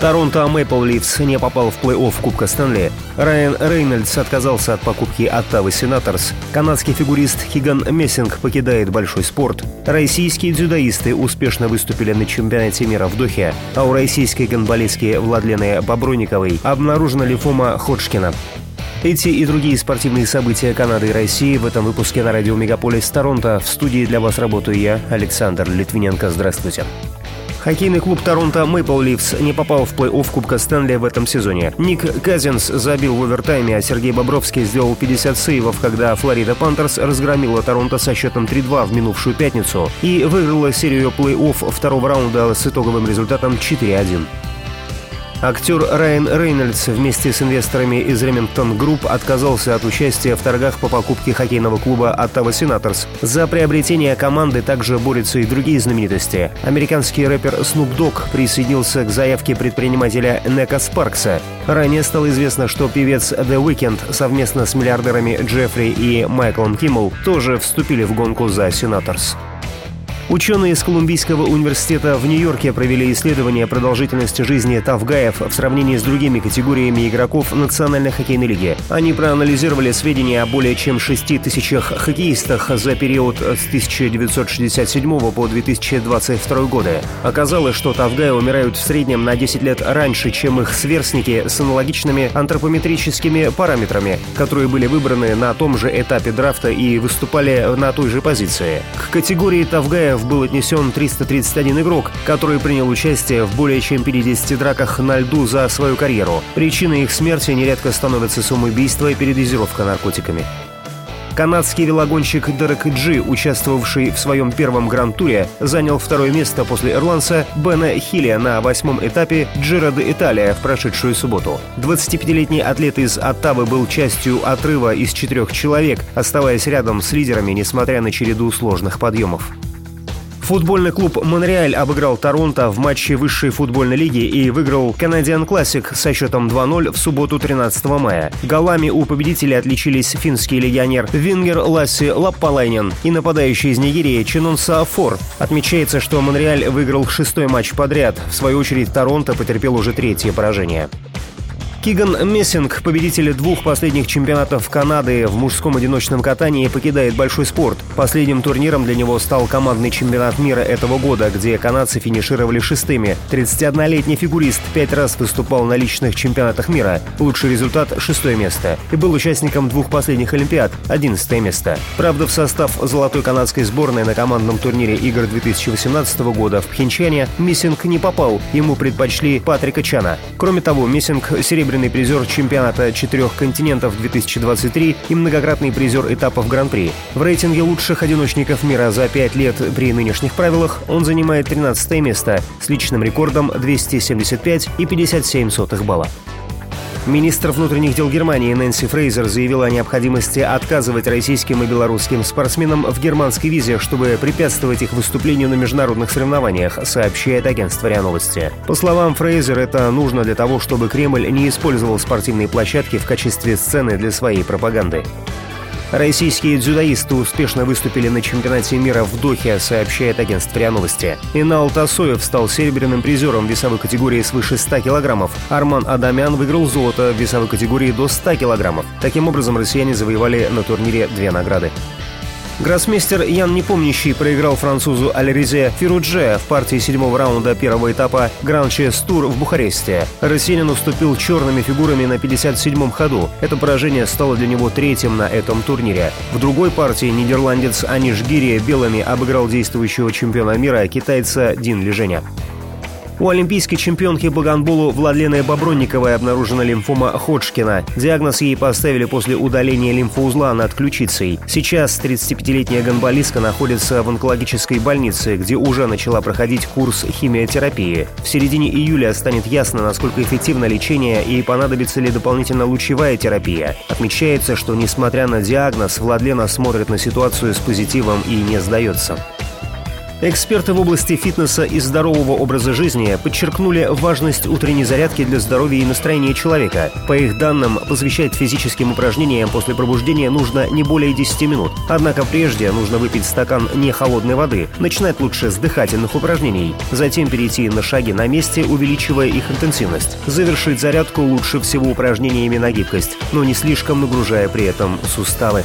Торонто Мэпл Ливс не попал в плей-офф Кубка Стэнли. Райан Рейнольдс отказался от покупки Оттавы Сенаторс. Канадский фигурист Хиган Мессинг покидает большой спорт. Российские дзюдоисты успешно выступили на чемпионате мира в Дохе, а у российской гонболистки Владлены Бобруниковой обнаружена лимфома Ходжкина. Эти и другие спортивные события Канады и России в этом выпуске на радио Мегаполис Торонто. В студии для вас работаю я, Александр Литвиненко. Здравствуйте. Хоккейный клуб Торонто Мэпл Ливс не попал в плей-офф Кубка Стэнли в этом сезоне. Ник Казинс забил в овертайме, а Сергей Бобровский сделал 50 сейвов, когда Флорида Пантерс разгромила Торонто со счетом 3-2 в минувшую пятницу и выиграла серию плей-офф второго раунда с итоговым результатом 4-1. Актер Райан Рейнольдс вместе с инвесторами из Remington Group отказался от участия в торгах по покупке хоккейного клуба Ottawa Senators. За приобретение команды также борются и другие знаменитости. Американский рэпер Snoop Dogg присоединился к заявке предпринимателя Нека Спаркса. Ранее стало известно, что певец The Weeknd совместно с миллиардерами Джеффри и Майклом Киммел тоже вступили в гонку за Senators. Ученые из Колумбийского университета в Нью-Йорке провели исследование продолжительности жизни тавгаев в сравнении с другими категориями игроков Национальной хоккейной лиги. Они проанализировали сведения о более чем 6 тысячах хоккеистах за период с 1967 по 2022 годы. Оказалось, что тавгаи умирают в среднем на 10 лет раньше, чем их сверстники с аналогичными антропометрическими параметрами, которые были выбраны на том же этапе драфта и выступали на той же позиции. К категории тавгаев был отнесен 331 игрок, который принял участие в более чем 50 драках на льду за свою карьеру. Причиной их смерти нередко становится самоубийство и передозировка наркотиками. Канадский велогонщик Дерек Джи, участвовавший в своем первом гран-туре, занял второе место после ирландца Бена Хили на восьмом этапе Джиро де Италия в прошедшую субботу. 25-летний атлет из Оттавы был частью отрыва из четырех человек, оставаясь рядом с лидерами, несмотря на череду сложных подъемов. Футбольный клуб «Монреаль» обыграл Торонто в матче высшей футбольной лиги и выиграл Classic со счетом 2-0 в субботу 13 мая. Голами у победителей отличились финский легионер вингер Ласси Лаппалайнен и нападающий из Нигерии Чинонсо Оффор. Отмечается, что Монреаль выиграл шестой матч подряд. В свою очередь Торонто потерпел уже третье поражение. Киган Мессинг, победитель двух последних чемпионатов Канады в мужском одиночном катании, покидает большой спорт. Последним турниром для него стал командный чемпионат мира этого года, где канадцы финишировали шестыми. 31-летний фигурист пять раз выступал на личных чемпионатах мира. Лучший результат – шестое место. И был участником двух последних Олимпиад – одиннадцатое место. Правда, в состав золотой канадской сборной на командном турнире игр 2018 года в Пхенчане Мессинг не попал. Ему предпочли Патрика Чана. Кроме того, Мессинг – серебряный серебряный призер чемпионата четырех континентов 2023 и многократный призер этапов Гран-при. В рейтинге лучших одиночников мира за пять лет при нынешних правилах он занимает 13 место с личным рекордом 275 и 57 сотых балла. Министр внутренних дел Германии Нэнси Фрейзер заявила о необходимости отказывать российским и белорусским спортсменам в германской визе, чтобы препятствовать их выступлению на международных соревнованиях, сообщает агентство РИА Новости. По словам Фрейзер, это нужно для того, чтобы Кремль не использовал спортивные площадки в качестве сцены для своей пропаганды. Российские дзюдоисты успешно выступили на чемпионате мира в Дохе, сообщает агентство РИА Новости. Инал Тасоев стал серебряным призером весовой категории свыше 100 килограммов. Арман Адамян выиграл золото в весовой категории до 100 килограммов. Таким образом, россияне завоевали на турнире две награды. Гроссмейстер Ян Непомнящий проиграл французу Альризе Фирудже в партии седьмого раунда первого этапа Гран Чес Тур в Бухаресте. Россиянин уступил черными фигурами на 57-м ходу. Это поражение стало для него третьим на этом турнире. В другой партии нидерландец Аниш Гири белыми обыграл действующего чемпиона мира китайца Дин Леженя. У олимпийской чемпионки по гандболу Владлены Бобронниковой обнаружена лимфома Ходжкина. Диагноз ей поставили после удаления лимфоузла над ключицей. Сейчас 35-летняя гандболистка находится в онкологической больнице, где уже начала проходить курс химиотерапии. В середине июля станет ясно, насколько эффективно лечение и понадобится ли дополнительно лучевая терапия. Отмечается, что несмотря на диагноз, Владлена смотрит на ситуацию с позитивом и не сдается. Эксперты в области фитнеса и здорового образа жизни подчеркнули важность утренней зарядки для здоровья и настроения человека. По их данным, посвящать физическим упражнениям после пробуждения нужно не более 10 минут. Однако прежде нужно выпить стакан не холодной воды. Начинать лучше с дыхательных упражнений. Затем перейти на шаги на месте, увеличивая их интенсивность. Завершить зарядку лучше всего упражнениями на гибкость, но не слишком нагружая при этом суставы.